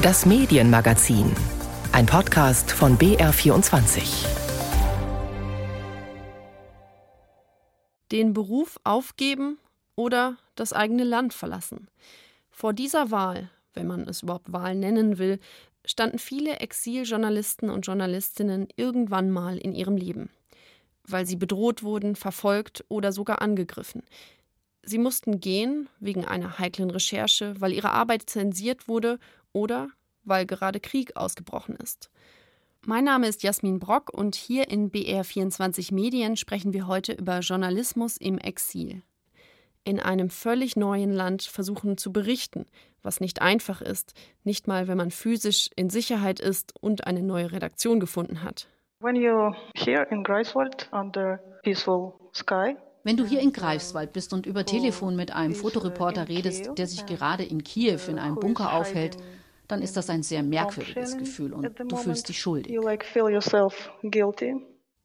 Das Medienmagazin. Ein Podcast von BR24. Den Beruf aufgeben oder das eigene Land verlassen. Vor dieser Wahl, wenn man es überhaupt Wahl nennen will, standen viele Exiljournalisten und Journalistinnen irgendwann mal in ihrem Leben, weil sie bedroht wurden, verfolgt oder sogar angegriffen. Sie mussten gehen wegen einer heiklen Recherche, weil ihre Arbeit zensiert wurde oder weil gerade Krieg ausgebrochen ist. Mein Name ist Jasmin Brock und hier in BR24 Medien sprechen wir heute über Journalismus im Exil. In einem völlig neuen Land versuchen zu berichten, was nicht einfach ist, nicht mal wenn man physisch in Sicherheit ist und eine neue Redaktion gefunden hat. When you're here in Greifswald under peaceful sky, wenn du hier in Greifswald bist und über Telefon mit einem Fotoreporter redest, der sich gerade in Kiew in einem Bunker aufhält, dann ist das ein sehr merkwürdiges Gefühl und du fühlst dich schuldig.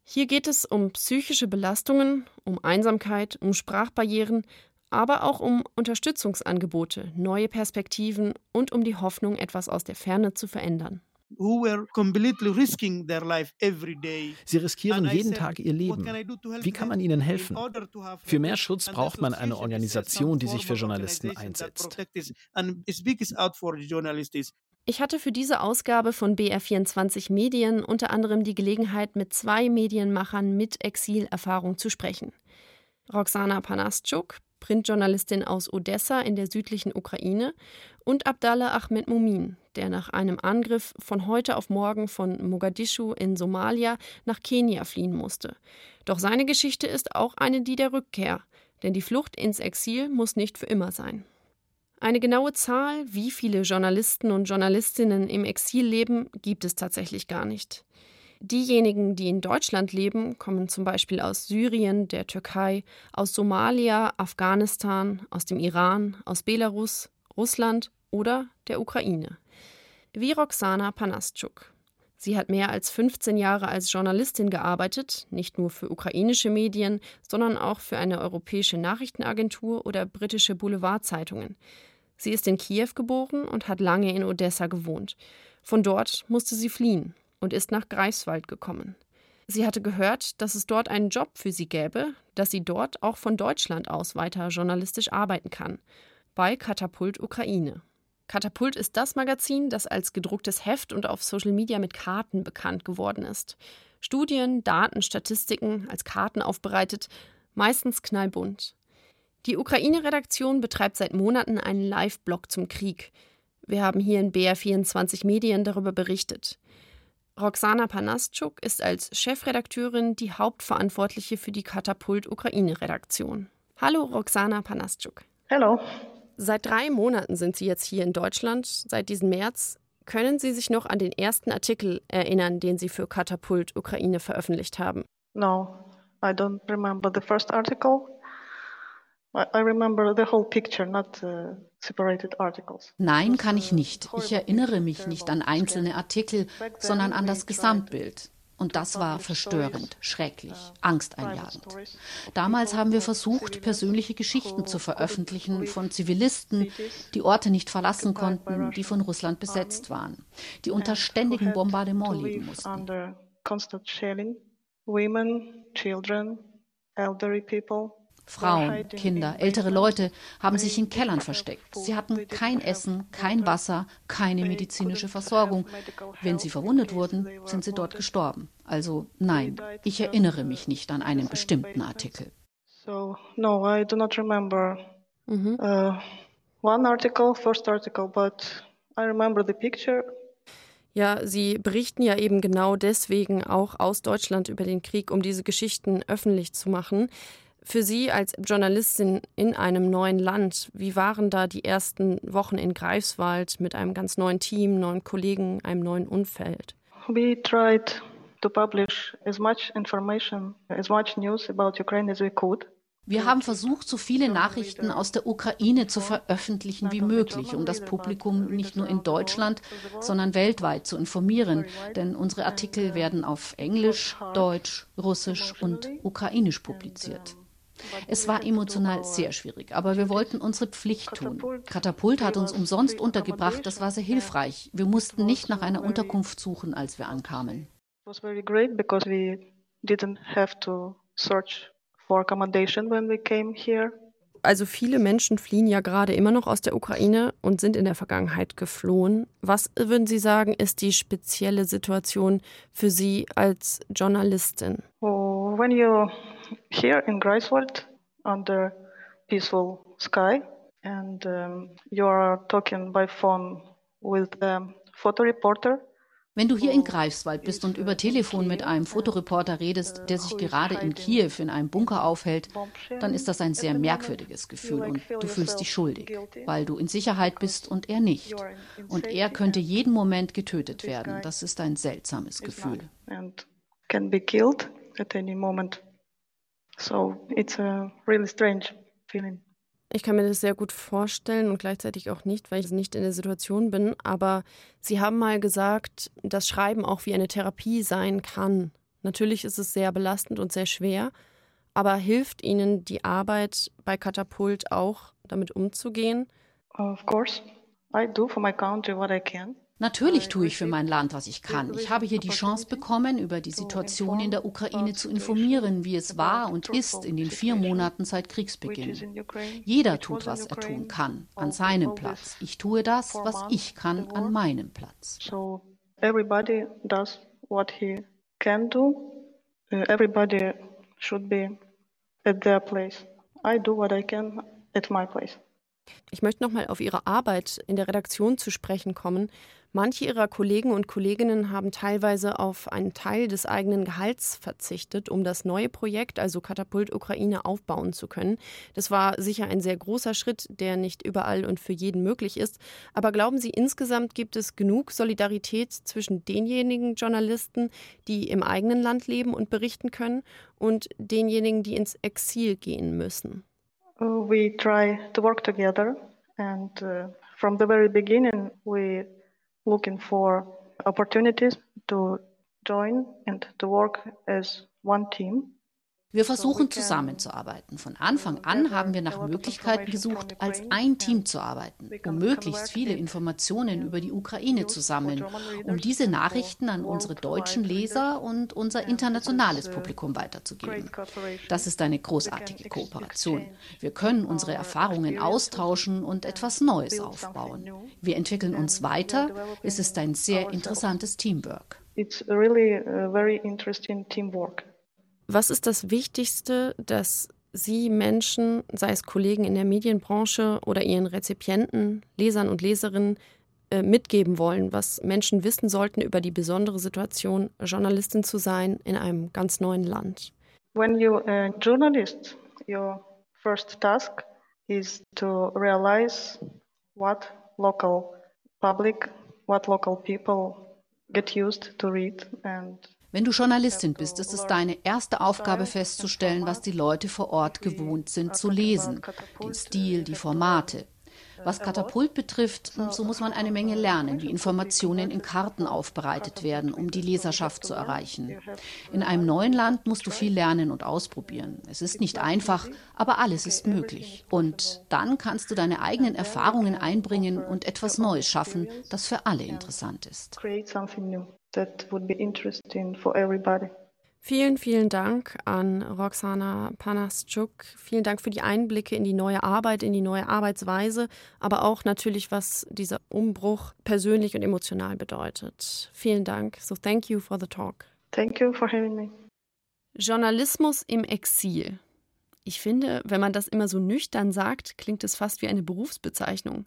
Hier geht es um psychische Belastungen, um Einsamkeit, um Sprachbarrieren, aber auch um Unterstützungsangebote, neue Perspektiven und um die Hoffnung, etwas aus der Ferne zu verändern. Sie riskieren jeden Tag ihr Leben. Wie kann man ihnen helfen? Für mehr Schutz braucht man eine Organisation, die sich für Journalisten einsetzt. Ich hatte für diese Ausgabe von BR24 Medien unter anderem die Gelegenheit, mit zwei Medienmachern mit Exilerfahrung zu sprechen. Roxana Panastschuk, Printjournalistin aus Odessa in der südlichen Ukraine, und Abdallah Ahmed Mumin, der nach einem Angriff von heute auf morgen von Mogadischu in Somalia nach Kenia fliehen musste. Doch seine Geschichte ist auch eine die der Rückkehr, denn die Flucht ins Exil muss nicht für immer sein. Eine genaue Zahl, wie viele Journalisten und Journalistinnen im Exil leben, gibt es tatsächlich gar nicht. Diejenigen, die in Deutschland leben, kommen zum Beispiel aus Syrien, der Türkei, aus Somalia, Afghanistan, aus dem Iran, aus Belarus, Russland oder der Ukraine. Wie Roxana Panastschuk. Sie hat mehr als 15 Jahre als Journalistin gearbeitet, nicht nur für ukrainische Medien, sondern auch für eine europäische Nachrichtenagentur oder britische Boulevardzeitungen. Sie ist in Kiew geboren und hat lange in Odessa gewohnt. Von dort musste sie fliehen und ist nach Greifswald gekommen. Sie hatte gehört, dass es dort einen Job für sie gäbe, dass sie dort auch von Deutschland aus weiter journalistisch arbeiten kann. Bei Katapult Ukraine. Katapult ist das Magazin, das als gedrucktes Heft und auf Social Media mit Karten bekannt geworden ist. Studien, Daten, Statistiken als Karten aufbereitet, meistens knallbunt. Die Ukraine-Redaktion betreibt seit Monaten einen Live-Blog zum Krieg. Wir haben hier in BR24 Medien darüber berichtet. Roxana Panastschuk ist als Chefredakteurin die Hauptverantwortliche für die Katapult Ukraine-Redaktion. Hallo Roxana Panastschuk. Hallo. Seit drei Monaten sind Sie jetzt hier in Deutschland, seit diesem März. Können Sie sich noch an den ersten Artikel erinnern, den Sie für Katapult Ukraine veröffentlicht haben? No, I don't remember the first article. Nein, kann ich nicht. Ich erinnere mich nicht an einzelne Artikel, sondern an das Gesamtbild. Und das war verstörend, schrecklich, angsteinjagend. Damals haben wir versucht, persönliche Geschichten zu veröffentlichen von Zivilisten, die Orte nicht verlassen konnten, die von Russland besetzt waren, die unter ständigem Bombardement leben mussten. Women, children, elderly people. Frauen, Kinder, ältere Leute haben sich in Kellern versteckt. Sie hatten kein Essen, kein Wasser, keine medizinische Versorgung. Wenn sie verwundet wurden, sind sie dort gestorben. Also nein, ich erinnere mich nicht an einen bestimmten Artikel. So, no, I do not remember mhm. uh, one article, first article, but I remember the picture. Ja, Sie berichten ja eben genau deswegen auch aus Deutschland über den Krieg, um diese Geschichten öffentlich zu machen. Für Sie als Journalistin in einem neuen Land, wie waren da die ersten Wochen in Greifswald mit einem ganz neuen Team, neuen Kollegen, einem neuen Umfeld? We tried to publish as much information, as much news about Ukraine as we could. Wir haben versucht, so viele Nachrichten aus der Ukraine zu veröffentlichen wie möglich, um das Publikum nicht nur in Deutschland, sondern weltweit zu informieren. Denn unsere Artikel werden auf Englisch, Deutsch, Russisch und Ukrainisch publiziert. Es war emotional sehr schwierig, aber wir wollten unsere Pflicht tun. Katapult hat uns umsonst untergebracht, das war sehr hilfreich. Wir mussten nicht nach einer Unterkunft suchen, als wir ankamen. It was very great because we didn't have to search for accommodation when we came here also viele Menschen fliehen ja gerade immer noch aus der Ukraine und sind in der Vergangenheit geflohen. Was würden Sie sagen, ist die spezielle Situation für Sie als Journalistin? Oh, when you're here in Greifswald under peaceful sky and um, you are talking by phone with a photo reporter wenn du hier in Greifswald bist und über Telefon mit einem Fotoreporter redest, der sich gerade in Kiew in einem Bunker aufhält, dann ist das ein sehr merkwürdiges Gefühl und du fühlst dich schuldig, weil du in Sicherheit bist und er nicht. Und er könnte jeden Moment getötet werden. Das ist ein seltsames Gefühl. So it's a really strange feeling. Ich kann mir das sehr gut vorstellen und gleichzeitig auch nicht, weil ich nicht in der Situation bin. Aber Sie haben mal gesagt, dass Schreiben auch wie eine Therapie sein kann. Natürlich ist es sehr belastend und sehr schwer, aber hilft Ihnen die Arbeit bei Katapult auch, damit umzugehen? Of course. I do for my country what I can. Natürlich tue ich für mein Land, was ich kann. Ich habe hier die Chance bekommen, über die Situation in der Ukraine zu informieren, wie es war und ist in den vier Monaten seit Kriegsbeginn. Jeder tut, was er tun kann, an seinem Platz. Ich tue das, was ich kann, an meinem Platz. So everybody does what he can do. Uh, everybody should be at their place. I do what I can at my place. Ich möchte noch mal auf Ihre Arbeit in der Redaktion zu sprechen kommen. Manche ihrer Kollegen und Kolleginnen haben teilweise auf einen Teil des eigenen Gehalts verzichtet, um das neue Projekt, also Katapult Ukraine, aufbauen zu können. Das war sicher ein sehr großer Schritt, der nicht überall und für jeden möglich ist. Aber glauben Sie, insgesamt gibt es genug Solidarität zwischen denjenigen Journalisten, die im eigenen Land leben und berichten können, und denjenigen, die ins Exil gehen müssen? We try to work together and uh, from the very beginning we looking for opportunities to join and to work as one team. Wir versuchen zusammenzuarbeiten. Von Anfang an haben wir nach Möglichkeiten gesucht, als ein Team zu arbeiten, um möglichst viele Informationen über die Ukraine zu sammeln, um diese Nachrichten an unsere deutschen Leser und unser internationales Publikum weiterzugeben. Das ist eine großartige Kooperation. Wir können unsere Erfahrungen austauschen und etwas Neues aufbauen. Wir entwickeln uns weiter. Es ist ein sehr interessantes Teamwork. It's really a very interesting teamwork. Was ist das Wichtigste, dass Sie Menschen, sei es Kollegen in der Medienbranche oder Ihren Rezipienten, Lesern und Leserinnen, äh, mitgeben wollen, was Menschen wissen sollten über die besondere Situation, Journalistin zu sein in einem ganz neuen Land? When you a journalist, your first task is to realize what local public, what local people get used to read and wenn du Journalistin bist, ist es deine erste Aufgabe festzustellen, was die Leute vor Ort gewohnt sind zu lesen. Den Stil, die Formate. Was Katapult betrifft, so muss man eine Menge lernen, wie Informationen in Karten aufbereitet werden, um die Leserschaft zu erreichen. In einem neuen Land musst du viel lernen und ausprobieren. Es ist nicht einfach, aber alles ist möglich. Und dann kannst du deine eigenen Erfahrungen einbringen und etwas Neues schaffen, das für alle interessant ist that would be interesting for everybody. Vielen, vielen Dank an Roxana Panaschuk. Vielen Dank für die Einblicke in die neue Arbeit, in die neue Arbeitsweise, aber auch natürlich, was dieser Umbruch persönlich und emotional bedeutet. Vielen Dank. So thank you for the talk. Thank you for having me. Journalismus im Exil. Ich finde, wenn man das immer so nüchtern sagt, klingt es fast wie eine Berufsbezeichnung.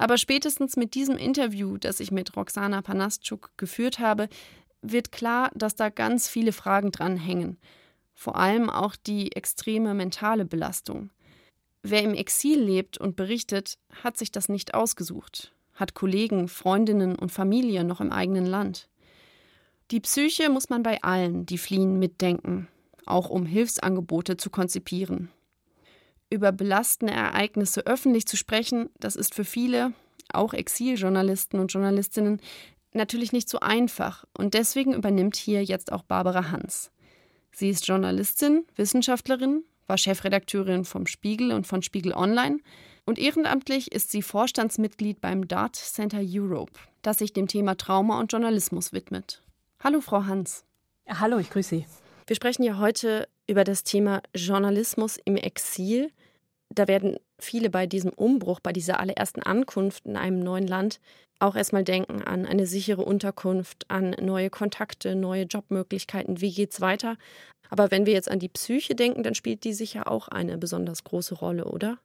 Aber spätestens mit diesem Interview, das ich mit Roxana Panaschuk geführt habe, wird klar, dass da ganz viele Fragen dran hängen. Vor allem auch die extreme mentale Belastung. Wer im Exil lebt und berichtet, hat sich das nicht ausgesucht, hat Kollegen, Freundinnen und Familie noch im eigenen Land. Die Psyche muss man bei allen, die fliehen, mitdenken, auch um Hilfsangebote zu konzipieren über belastende Ereignisse öffentlich zu sprechen, das ist für viele, auch Exiljournalisten und Journalistinnen, natürlich nicht so einfach. Und deswegen übernimmt hier jetzt auch Barbara Hans. Sie ist Journalistin, Wissenschaftlerin, war Chefredakteurin vom Spiegel und von Spiegel Online und ehrenamtlich ist sie Vorstandsmitglied beim Dart Center Europe, das sich dem Thema Trauma und Journalismus widmet. Hallo, Frau Hans. Hallo, ich grüße Sie. Wir sprechen ja heute über das Thema Journalismus im Exil. Da werden viele bei diesem Umbruch, bei dieser allerersten Ankunft in einem neuen Land auch erstmal denken an eine sichere Unterkunft, an neue Kontakte, neue Jobmöglichkeiten, wie geht's weiter. Aber wenn wir jetzt an die Psyche denken, dann spielt die sicher auch eine besonders große Rolle, oder?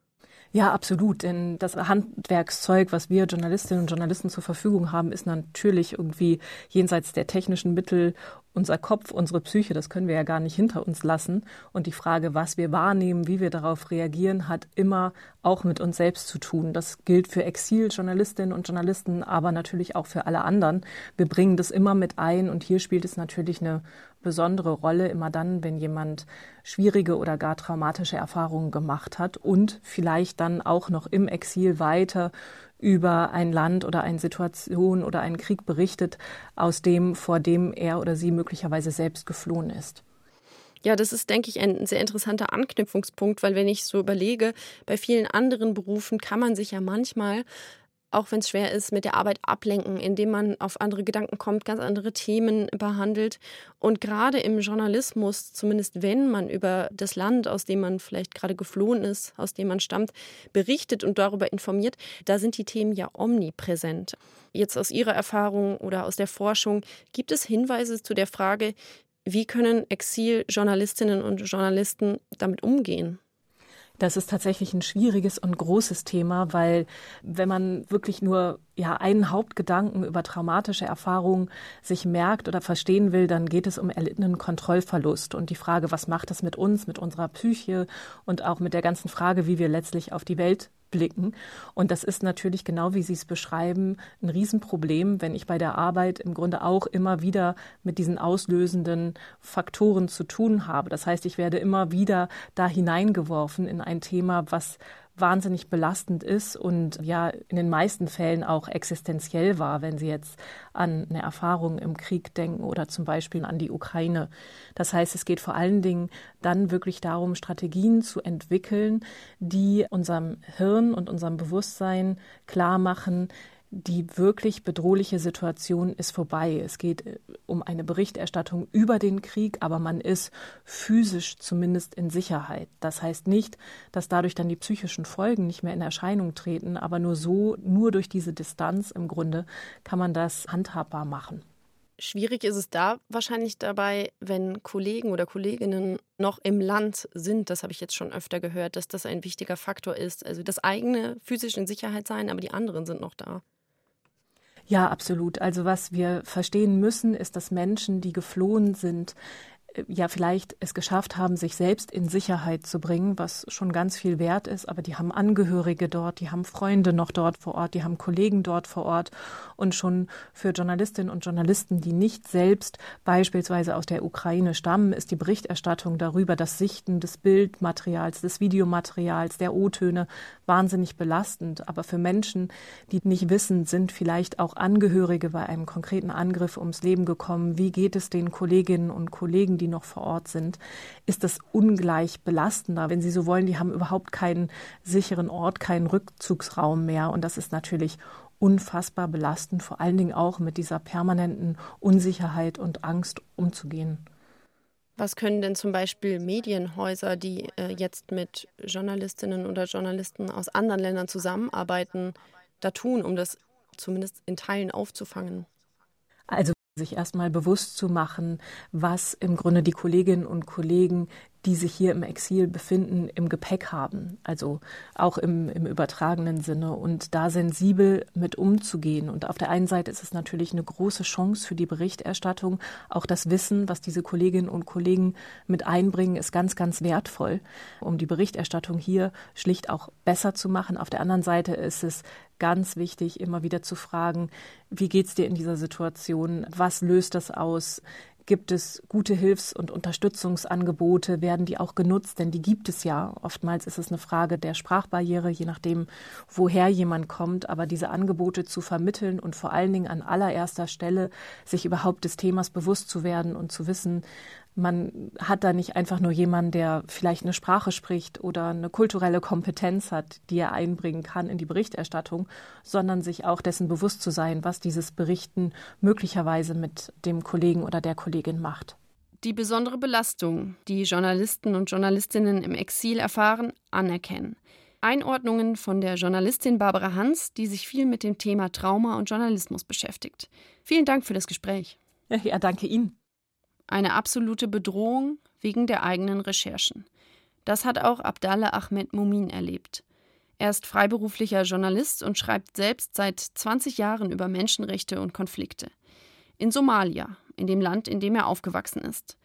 Ja, absolut. Denn das Handwerkszeug, was wir Journalistinnen und Journalisten zur Verfügung haben, ist natürlich irgendwie jenseits der technischen Mittel unser Kopf, unsere Psyche, das können wir ja gar nicht hinter uns lassen. Und die Frage, was wir wahrnehmen, wie wir darauf reagieren, hat immer auch mit uns selbst zu tun. Das gilt für Exiljournalistinnen und Journalisten, aber natürlich auch für alle anderen. Wir bringen das immer mit ein und hier spielt es natürlich eine besondere Rolle immer dann, wenn jemand schwierige oder gar traumatische Erfahrungen gemacht hat und vielleicht dann auch noch im Exil weiter über ein Land oder eine Situation oder einen Krieg berichtet, aus dem, vor dem er oder sie möglicherweise selbst geflohen ist. Ja, das ist, denke ich, ein sehr interessanter Anknüpfungspunkt, weil wenn ich so überlege, bei vielen anderen Berufen kann man sich ja manchmal auch wenn es schwer ist, mit der Arbeit ablenken, indem man auf andere Gedanken kommt, ganz andere Themen behandelt. Und gerade im Journalismus, zumindest wenn man über das Land, aus dem man vielleicht gerade geflohen ist, aus dem man stammt, berichtet und darüber informiert, da sind die Themen ja omnipräsent. Jetzt aus Ihrer Erfahrung oder aus der Forschung, gibt es Hinweise zu der Frage, wie können Exiljournalistinnen und Journalisten damit umgehen? Das ist tatsächlich ein schwieriges und großes Thema, weil wenn man wirklich nur ja einen Hauptgedanken über traumatische Erfahrungen sich merkt oder verstehen will, dann geht es um erlittenen Kontrollverlust. Und die Frage, was macht das mit uns, mit unserer Psyche und auch mit der ganzen Frage, wie wir letztlich auf die Welt blicken. Und das ist natürlich genau wie Sie es beschreiben, ein Riesenproblem, wenn ich bei der Arbeit im Grunde auch immer wieder mit diesen auslösenden Faktoren zu tun habe. Das heißt, ich werde immer wieder da hineingeworfen in ein Thema, was wahnsinnig belastend ist und ja in den meisten Fällen auch existenziell war, wenn Sie jetzt an eine Erfahrung im Krieg denken oder zum Beispiel an die Ukraine. Das heißt, es geht vor allen Dingen dann wirklich darum, Strategien zu entwickeln, die unserem Hirn und unserem Bewusstsein klar machen, die wirklich bedrohliche Situation ist vorbei. Es geht äh, um eine Berichterstattung über den Krieg, aber man ist physisch zumindest in Sicherheit. Das heißt nicht, dass dadurch dann die psychischen Folgen nicht mehr in Erscheinung treten, aber nur so, nur durch diese Distanz im Grunde kann man das handhabbar machen. Schwierig ist es da wahrscheinlich dabei, wenn Kollegen oder Kolleginnen noch im Land sind. Das habe ich jetzt schon öfter gehört, dass das ein wichtiger Faktor ist. Also das eigene physisch in Sicherheit sein, aber die anderen sind noch da. Ja, absolut. Also was wir verstehen müssen, ist, dass Menschen, die geflohen sind, ja vielleicht es geschafft haben, sich selbst in Sicherheit zu bringen, was schon ganz viel wert ist. Aber die haben Angehörige dort, die haben Freunde noch dort vor Ort, die haben Kollegen dort vor Ort. Und schon für Journalistinnen und Journalisten, die nicht selbst beispielsweise aus der Ukraine stammen, ist die Berichterstattung darüber, das Sichten des Bildmaterials, des Videomaterials, der O-Töne wahnsinnig belastend. Aber für Menschen, die nicht wissen, sind vielleicht auch Angehörige bei einem konkreten Angriff ums Leben gekommen. Wie geht es den Kolleginnen und Kollegen, die noch vor Ort sind, ist das ungleich belastender. Wenn Sie so wollen, die haben überhaupt keinen sicheren Ort, keinen Rückzugsraum mehr. Und das ist natürlich unfassbar belastend, vor allen Dingen auch mit dieser permanenten Unsicherheit und Angst umzugehen. Was können denn zum Beispiel Medienhäuser, die äh, jetzt mit Journalistinnen oder Journalisten aus anderen Ländern zusammenarbeiten, da tun, um das zumindest in Teilen aufzufangen? Also sich erstmal bewusst zu machen, was im Grunde die Kolleginnen und Kollegen die sich hier im Exil befinden, im Gepäck haben, also auch im, im übertragenen Sinne und da sensibel mit umzugehen. Und auf der einen Seite ist es natürlich eine große Chance für die Berichterstattung. Auch das Wissen, was diese Kolleginnen und Kollegen mit einbringen, ist ganz, ganz wertvoll, um die Berichterstattung hier schlicht auch besser zu machen. Auf der anderen Seite ist es ganz wichtig, immer wieder zu fragen, wie geht's dir in dieser Situation? Was löst das aus? Gibt es gute Hilfs- und Unterstützungsangebote? Werden die auch genutzt? Denn die gibt es ja. Oftmals ist es eine Frage der Sprachbarriere, je nachdem, woher jemand kommt. Aber diese Angebote zu vermitteln und vor allen Dingen an allererster Stelle sich überhaupt des Themas bewusst zu werden und zu wissen, Man hat da nicht einfach nur jemanden, der vielleicht eine Sprache spricht oder eine kulturelle Kompetenz hat, die er einbringen kann in die Berichterstattung, sondern sich auch dessen bewusst zu sein, was dieses Berichten möglicherweise mit dem Kollegen oder der Kollegin macht. Die besondere Belastung, die Journalisten und Journalistinnen im Exil erfahren, anerkennen. Einordnungen von der Journalistin Barbara Hans, die sich viel mit dem Thema Trauma und Journalismus beschäftigt. Vielen Dank für das Gespräch. Ja, danke Ihnen. Eine absolute Bedrohung wegen der eigenen Recherchen. Das hat auch Abdallah Ahmed Mumin erlebt. Er ist freiberuflicher Journalist und schreibt selbst seit 20 Jahren über Menschenrechte und Konflikte. In Somalia, in dem Land, in dem er aufgewachsen ist.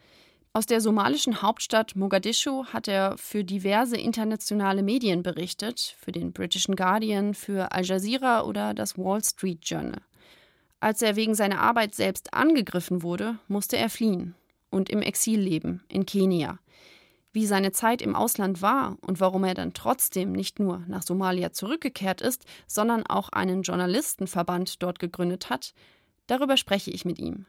Aus der somalischen Hauptstadt Mogadischu hat er für diverse internationale Medien berichtet, für den Britischen Guardian, für Al Jazeera oder das Wall Street Journal. Als er wegen seiner Arbeit selbst angegriffen wurde, musste er fliehen und im Exil leben, in Kenia. Wie seine Zeit im Ausland war und warum er dann trotzdem nicht nur nach Somalia zurückgekehrt ist, sondern auch einen Journalistenverband dort gegründet hat, darüber spreche ich mit ihm.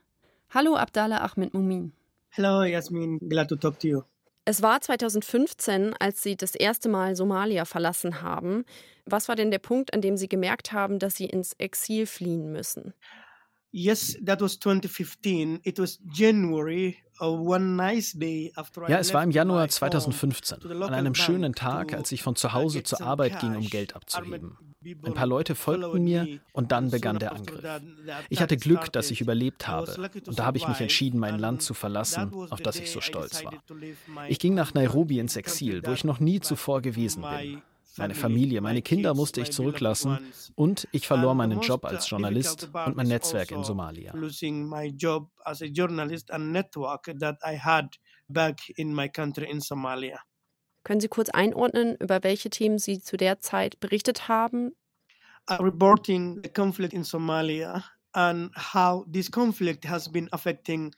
Hallo Abdallah Ahmed Mumin. Hello, Yasmin. Glad to talk to you. Es war 2015, als Sie das erste Mal Somalia verlassen haben. Was war denn der Punkt, an dem Sie gemerkt haben, dass Sie ins Exil fliehen müssen? Yes, that was 2015. It was January ja, es war im Januar 2015, an einem schönen Tag, als ich von zu Hause zur Arbeit ging, um Geld abzuheben. Ein paar Leute folgten mir und dann begann der Angriff. Ich hatte Glück, dass ich überlebt habe und da habe ich mich entschieden, mein Land zu verlassen, auf das ich so stolz war. Ich ging nach Nairobi ins Exil, wo ich noch nie zuvor gewesen bin. Meine Familie, meine Kinder musste ich zurücklassen und ich verlor meinen Job als Journalist und mein Netzwerk in also Somalia. Können Sie kurz einordnen, über welche Themen Sie zu der Zeit berichtet haben? reporting the conflict in Somalia and how this conflict has been affecting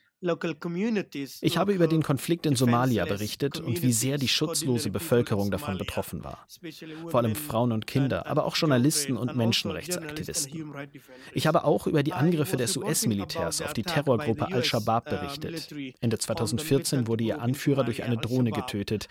ich habe über den Konflikt in Somalia berichtet und wie sehr die schutzlose Bevölkerung davon betroffen war. Vor allem Frauen und Kinder, aber auch Journalisten und Menschenrechtsaktivisten. Ich habe auch über die Angriffe des US-Militärs auf die Terrorgruppe Al-Shabaab berichtet. Ende 2014 wurde ihr Anführer durch eine Drohne getötet.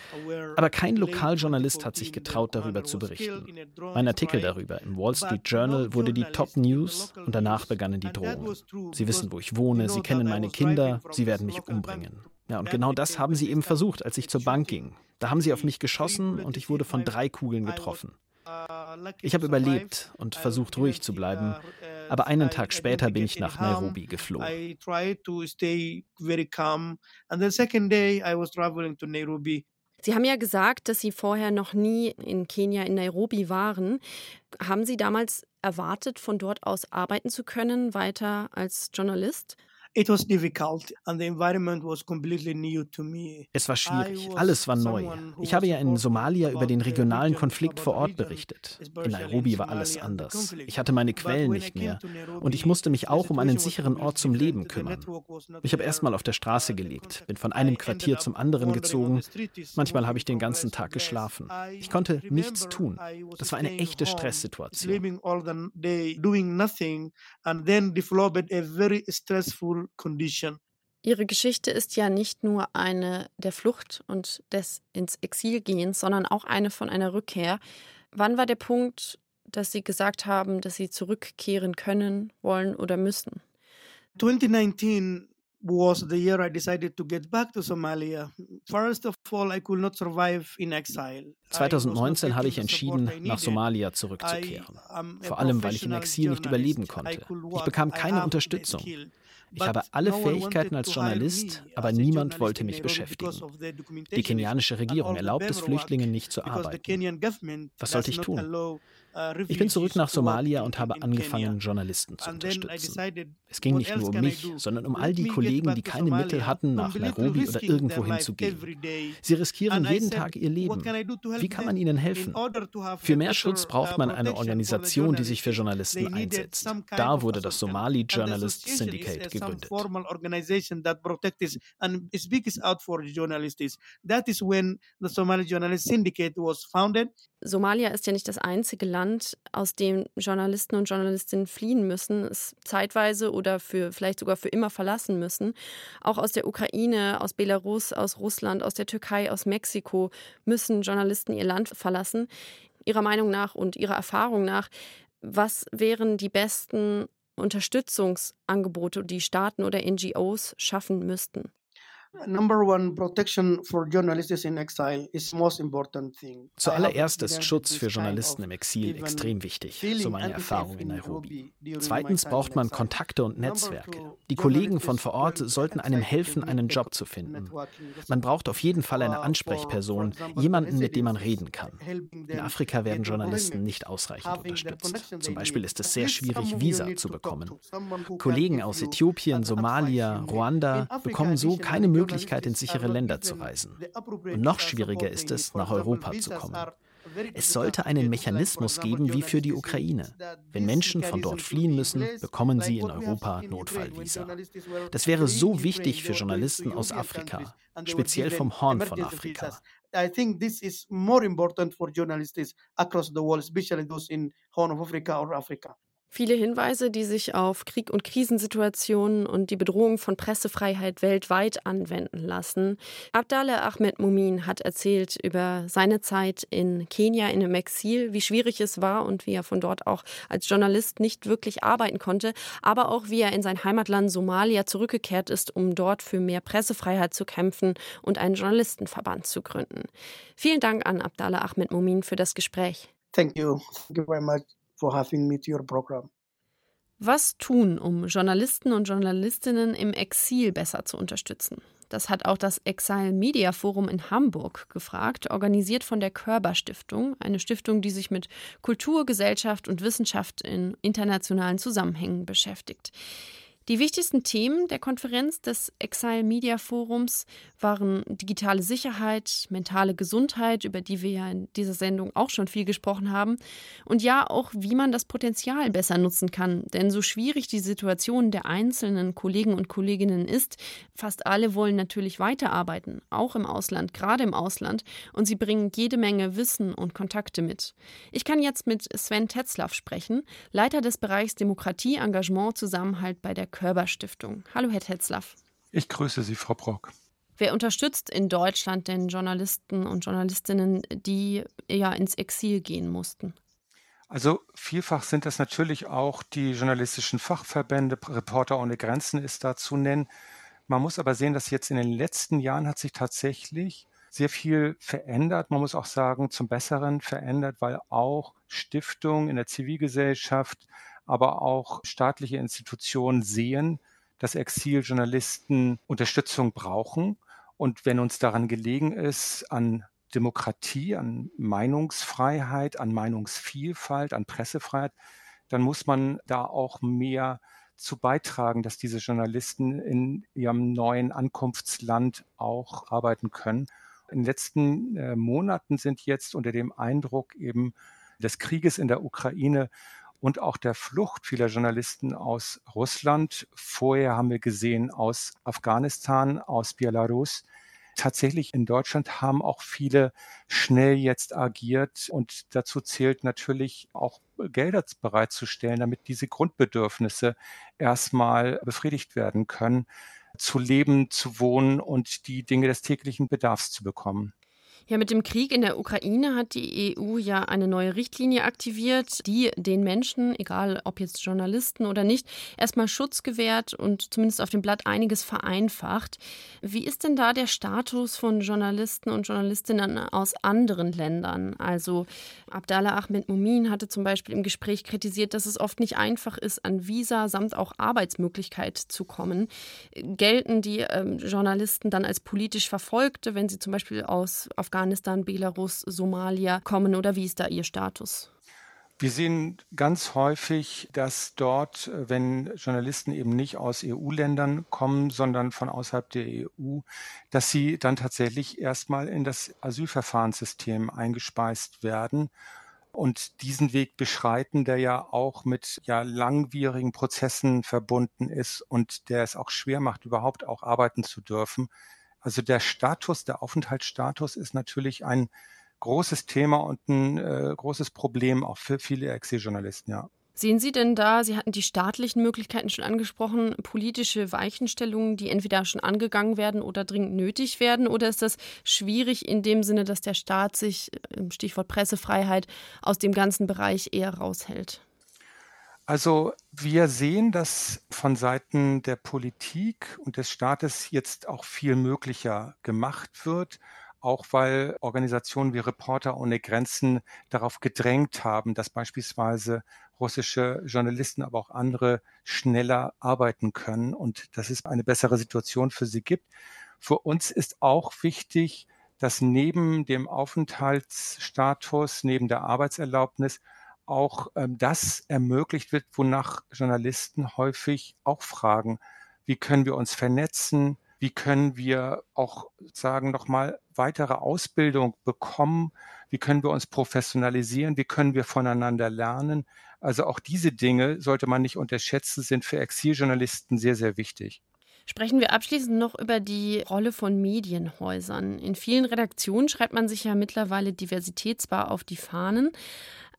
Aber kein Lokaljournalist hat sich getraut, darüber zu berichten. Mein Artikel darüber im Wall Street Journal wurde die Top News und danach begannen die Drohungen. Sie wissen, wo ich wohne, sie kennen meine Kinder, sie werden mich umbringen. Ja, und genau das haben sie eben versucht, als ich zur Bank ging. Da haben sie auf mich geschossen und ich wurde von drei Kugeln getroffen. Ich habe überlebt und versucht ruhig zu bleiben, aber einen Tag später bin ich nach Nairobi geflogen. Sie haben ja gesagt, dass Sie vorher noch nie in Kenia, in Nairobi waren. Haben Sie damals erwartet, von dort aus arbeiten zu können, weiter als Journalist? Es war schwierig. Alles war neu. Ich habe ja in Somalia über den regionalen Konflikt vor Ort berichtet. In Nairobi war alles anders. Ich hatte meine Quellen nicht mehr. Und ich musste mich auch um einen sicheren Ort zum Leben kümmern. Ich habe erstmal auf der Straße gelebt, bin von einem Quartier zum anderen gezogen. Manchmal habe ich den ganzen Tag geschlafen. Ich konnte nichts tun. Das war eine echte Stresssituation condition. Ihre Geschichte ist ja nicht nur eine der Flucht und des ins Exil gehens, sondern auch eine von einer Rückkehr. Wann war der Punkt, dass Sie gesagt haben, dass Sie zurückkehren können, wollen oder müssen? 2019 was the year I decided to get back to Somalia. First of all, I could not survive in exile. 2019 habe ich entschieden, nach Somalia zurückzukehren. Vor allem, weil ich im Exil nicht überleben konnte. Ich bekam keine Unterstützung. Ich habe alle Fähigkeiten als Journalist, aber niemand wollte mich beschäftigen. Die kenianische Regierung erlaubt es Flüchtlingen nicht zu arbeiten. Was sollte ich tun? Uh, ich bin zurück nach Somalia und habe angefangen, Journalisten zu unterstützen. Es ging nicht nur um mich, sondern um all die Kollegen, die keine Mittel hatten, nach Nairobi oder irgendwohin zu gehen. Sie riskieren jeden Tag ihr Leben. Wie kann man ihnen helfen? Für mehr Schutz braucht man eine Organisation, die sich für Journalisten einsetzt. Da wurde das Somali Journalist Syndicate gegründet. Somalia ist ja nicht das einzige Land, Land, aus dem Journalisten und Journalistinnen fliehen müssen, es zeitweise oder für vielleicht sogar für immer verlassen müssen. Auch aus der Ukraine, aus Belarus, aus Russland, aus der Türkei, aus Mexiko müssen Journalisten ihr Land verlassen. Ihrer Meinung nach und Ihrer Erfahrung nach, was wären die besten Unterstützungsangebote, die Staaten oder NGOs schaffen müssten? Zuallererst ist Schutz für Journalisten im Exil extrem wichtig, so meine Erfahrung in Nairobi. Zweitens braucht man Kontakte und Netzwerke. Die Kollegen von vor Ort sollten einem helfen, einen Job zu finden. Man braucht auf jeden Fall eine Ansprechperson, jemanden, mit dem man reden kann. In Afrika werden Journalisten nicht ausreichend unterstützt. Zum Beispiel ist es sehr schwierig, Visa zu bekommen. Kollegen aus Äthiopien, Somalia, Ruanda bekommen so keine Möglichkeit, Möglichkeit, in sichere Länder zu reisen. Und noch schwieriger ist es, nach Europa zu kommen. Es sollte einen Mechanismus geben wie für die Ukraine. Wenn Menschen von dort fliehen müssen, bekommen sie in Europa Notfallvisa. Das wäre so wichtig für Journalisten aus Afrika, speziell vom Horn von Afrika. I think this is more important for journalists across the world, especially those in Horn of Africa or Africa. Viele Hinweise, die sich auf Krieg- und Krisensituationen und die Bedrohung von Pressefreiheit weltweit anwenden lassen. Abdallah Ahmed Mumin hat erzählt über seine Zeit in Kenia in einem Exil, wie schwierig es war und wie er von dort auch als Journalist nicht wirklich arbeiten konnte, aber auch wie er in sein Heimatland Somalia zurückgekehrt ist, um dort für mehr Pressefreiheit zu kämpfen und einen Journalistenverband zu gründen. Vielen Dank an Abdallah Ahmed Mumin für das Gespräch. Thank you. Thank you very much for having me to your program. Was tun, um Journalisten und Journalistinnen im Exil besser zu unterstützen? Das hat auch das Exile Media Forum in Hamburg gefragt, organisiert von der Körber Stiftung, eine Stiftung, die sich mit Kultur, Gesellschaft und Wissenschaft in internationalen Zusammenhängen beschäftigt. Die wichtigsten Themen der Konferenz des Exile Media Forums waren digitale Sicherheit, mentale Gesundheit, über die wir ja in dieser Sendung auch schon viel gesprochen haben, und ja auch, wie man das Potenzial besser nutzen kann. Denn so schwierig die Situation der einzelnen Kollegen und Kolleginnen ist, fast alle wollen natürlich weiterarbeiten, auch im Ausland, gerade im Ausland, und sie bringen jede Menge Wissen und Kontakte mit. Ich kann jetzt mit Sven Tetzlaff sprechen, Leiter des Bereichs Demokratie, Engagement, Zusammenhalt bei der Körber-Stiftung. Hallo, Herr Tetzlaff. Ich grüße Sie, Frau Brock. Wer unterstützt in Deutschland denn Journalisten und Journalistinnen, die ja ins Exil gehen mussten? Also vielfach sind das natürlich auch die journalistischen Fachverbände, Reporter ohne Grenzen ist da zu nennen. Man muss aber sehen, dass jetzt in den letzten Jahren hat sich tatsächlich sehr viel verändert. Man muss auch sagen, zum Besseren verändert, weil auch Stiftungen in der Zivilgesellschaft, aber auch staatliche Institutionen sehen, dass Exiljournalisten Unterstützung brauchen. Und wenn uns daran gelegen ist, an Demokratie, an Meinungsfreiheit, an Meinungsvielfalt, an Pressefreiheit, dann muss man da auch mehr zu beitragen, dass diese Journalisten in ihrem neuen Ankunftsland auch arbeiten können. In den letzten äh, Monaten sind jetzt unter dem Eindruck eben des Krieges in der Ukraine und auch der Flucht vieler Journalisten aus Russland. Vorher haben wir gesehen aus Afghanistan, aus Belarus. Tatsächlich in Deutschland haben auch viele schnell jetzt agiert und dazu zählt natürlich auch Gelder bereitzustellen, damit diese Grundbedürfnisse erstmal befriedigt werden können, zu leben, zu wohnen und die Dinge des täglichen Bedarfs zu bekommen. Ja, mit dem Krieg in der Ukraine hat die EU ja eine neue Richtlinie aktiviert, die den Menschen, egal ob jetzt Journalisten oder nicht, erstmal Schutz gewährt und zumindest auf dem Blatt einiges vereinfacht. Wie ist denn da der Status von Journalisten und Journalistinnen aus anderen Ländern? Also Abdallah Ahmed Mumin hatte zum Beispiel im Gespräch kritisiert, dass es oft nicht einfach ist, an Visa samt auch Arbeitsmöglichkeit zu kommen. Gelten die ähm, Journalisten dann als politisch Verfolgte, wenn sie zum Beispiel aus Afghanistan Afghanistan, Belarus, Somalia kommen oder wie ist da Ihr Status? Wir sehen ganz häufig, dass dort, wenn Journalisten eben nicht aus EU-Ländern kommen, sondern von außerhalb der EU, dass sie dann tatsächlich erstmal in das Asylverfahrenssystem eingespeist werden und diesen Weg beschreiten, der ja auch mit ja langwierigen Prozessen verbunden ist und der es auch schwer macht, überhaupt auch arbeiten zu dürfen. Also der Status, der Aufenthaltsstatus ist natürlich ein großes Thema und ein äh, großes Problem auch für viele Exiljournalisten, ja. Sehen Sie denn da, Sie hatten die staatlichen Möglichkeiten schon angesprochen, politische Weichenstellungen, die entweder schon angegangen werden oder dringend nötig werden? Oder ist das schwierig in dem Sinne, dass der Staat sich, äh, Stichwort Pressefreiheit, aus dem ganzen Bereich eher raushält? Also wir sehen, dass von Seiten der Politik und des Staates jetzt auch viel möglicher gemacht wird, auch weil Organisationen wie Reporter ohne Grenzen darauf gedrängt haben, dass beispielsweise russische Journalisten, aber auch andere schneller arbeiten können und dass es eine bessere Situation für sie gibt. Für uns ist auch wichtig, dass neben dem Aufenthaltsstatus, neben der Arbeitserlaubnis auch ähm, das ermöglicht wird, wonach Journalisten häufig auch fragen, wie können wir uns vernetzen, wie können wir auch sagen nochmal weitere Ausbildung bekommen, wie können wir uns professionalisieren, wie können wir voneinander lernen. Also auch diese Dinge sollte man nicht unterschätzen, sind für Exiljournalisten sehr, sehr wichtig. Sprechen wir abschließend noch über die Rolle von Medienhäusern. In vielen Redaktionen schreibt man sich ja mittlerweile Diversität zwar auf die Fahnen,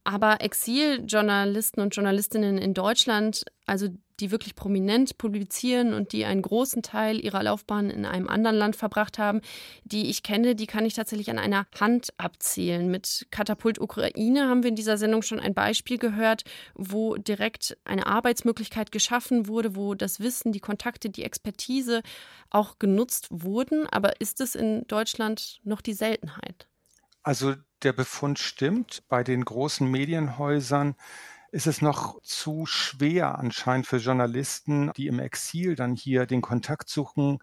aber Exiljournalisten und Journalistinnen in Deutschland, also die wirklich prominent publizieren und die einen großen Teil ihrer Laufbahn in einem anderen Land verbracht haben, die ich kenne, die kann ich tatsächlich an einer Hand abzählen. Mit Katapult Ukraine haben wir in dieser Sendung schon ein Beispiel gehört, wo direkt eine Arbeitsmöglichkeit geschaffen wurde, wo das Wissen, die Kontakte, die Expertise auch genutzt wurden. Aber ist es in Deutschland noch die Seltenheit? Also der Befund stimmt. Bei den großen Medienhäusern ist es noch zu schwer anscheinend für Journalisten, die im Exil dann hier den Kontakt suchen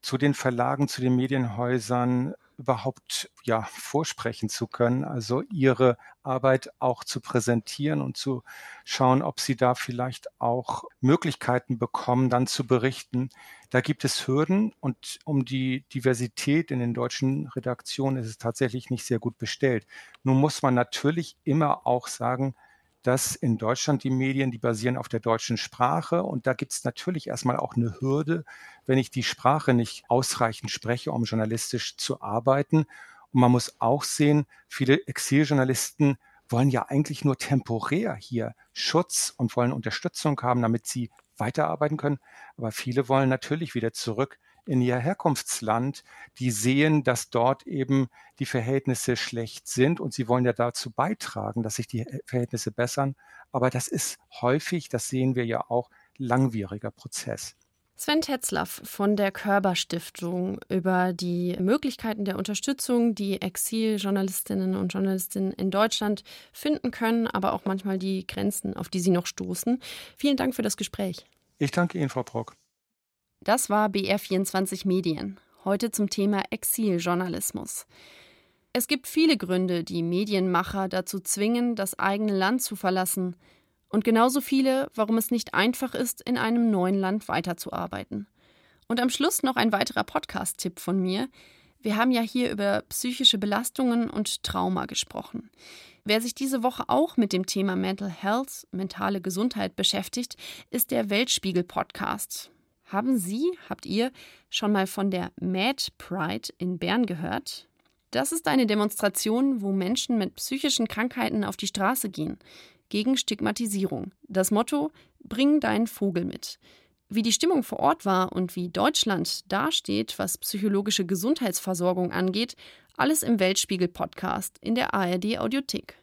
zu den Verlagen, zu den Medienhäusern, überhaupt ja vorsprechen zu können, also ihre Arbeit auch zu präsentieren und zu schauen, ob sie da vielleicht auch Möglichkeiten bekommen, dann zu berichten. Da gibt es Hürden und um die Diversität in den deutschen Redaktionen ist es tatsächlich nicht sehr gut bestellt. Nun muss man natürlich immer auch sagen, dass in Deutschland die Medien, die basieren auf der deutschen Sprache. Und da gibt es natürlich erstmal auch eine Hürde, wenn ich die Sprache nicht ausreichend spreche, um journalistisch zu arbeiten. Und man muss auch sehen, viele Exiljournalisten wollen ja eigentlich nur temporär hier Schutz und wollen Unterstützung haben, damit sie weiterarbeiten können. Aber viele wollen natürlich wieder zurück in ihr Herkunftsland, die sehen, dass dort eben die Verhältnisse schlecht sind und sie wollen ja dazu beitragen, dass sich die Verhältnisse bessern. Aber das ist häufig, das sehen wir ja auch, langwieriger Prozess. Sven Tetzlaff von der Körber Stiftung über die Möglichkeiten der Unterstützung, die Exiljournalistinnen und Journalistinnen in Deutschland finden können, aber auch manchmal die Grenzen, auf die sie noch stoßen. Vielen Dank für das Gespräch. Ich danke Ihnen, Frau Brock. Das war BR24 Medien. Heute zum Thema Exiljournalismus. Es gibt viele Gründe, die Medienmacher dazu zwingen, das eigene Land zu verlassen. Und genauso viele, warum es nicht einfach ist, in einem neuen Land weiterzuarbeiten. Und am Schluss noch ein weiterer Podcast-Tipp von mir. Wir haben ja hier über psychische Belastungen und Trauma gesprochen. Wer sich diese Woche auch mit dem Thema Mental Health, mentale Gesundheit beschäftigt, ist der Weltspiegel-Podcast. Haben Sie, habt ihr schon mal von der Mad Pride in Bern gehört? Das ist eine Demonstration, wo Menschen mit psychischen Krankheiten auf die Straße gehen, gegen Stigmatisierung. Das Motto: Bring deinen Vogel mit. Wie die Stimmung vor Ort war und wie Deutschland dasteht, was psychologische Gesundheitsversorgung angeht, alles im Weltspiegel-Podcast in der ARD Audiothek.